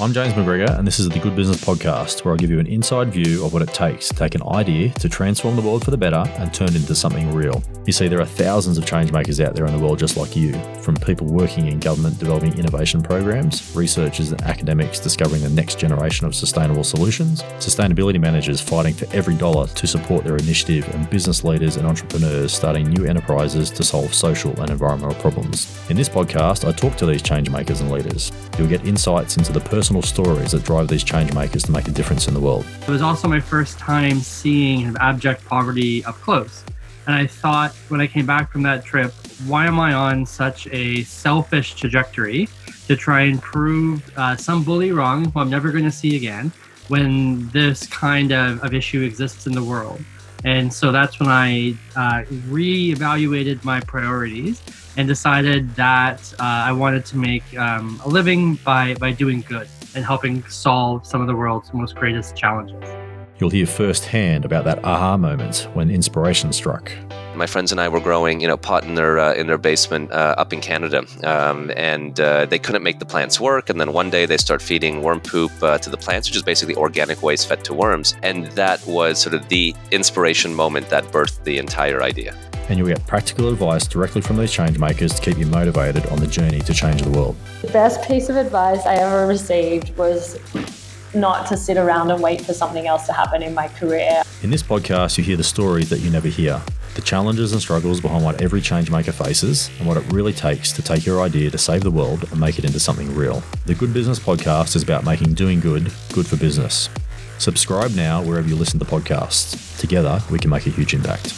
I'm James McGregor, and this is the Good Business Podcast, where I give you an inside view of what it takes to take an idea to transform the world for the better and turn it into something real. You see, there are thousands of changemakers out there in the world just like you, from people working in government developing innovation programs, researchers and academics discovering the next generation of sustainable solutions, sustainability managers fighting for every dollar to support their initiative, and business leaders and entrepreneurs starting new enterprises to solve social and environmental problems. In this podcast, I talk to these changemakers and leaders. You'll get insights into the personal personal stories that drive these change makers to make a difference in the world. It was also my first time seeing abject poverty up close. And I thought when I came back from that trip, why am I on such a selfish trajectory to try and prove uh, some bully wrong who I'm never going to see again when this kind of, of issue exists in the world? And so that's when I uh, re-evaluated my priorities and decided that uh, I wanted to make um, a living by, by doing good and helping solve some of the world's most greatest challenges. You'll hear firsthand about that aha moment when inspiration struck. My friends and I were growing, you know, pot in their uh, in their basement uh, up in Canada, um, and uh, they couldn't make the plants work. And then one day they start feeding worm poop uh, to the plants, which is basically organic waste fed to worms. And that was sort of the inspiration moment that birthed the entire idea and you'll get practical advice directly from these change makers to keep you motivated on the journey to change the world. The best piece of advice I ever received was not to sit around and wait for something else to happen in my career. In this podcast, you hear the stories that you never hear, the challenges and struggles behind what every changemaker faces, and what it really takes to take your idea to save the world and make it into something real. The Good Business Podcast is about making doing good good for business. Subscribe now wherever you listen to podcasts. Together, we can make a huge impact.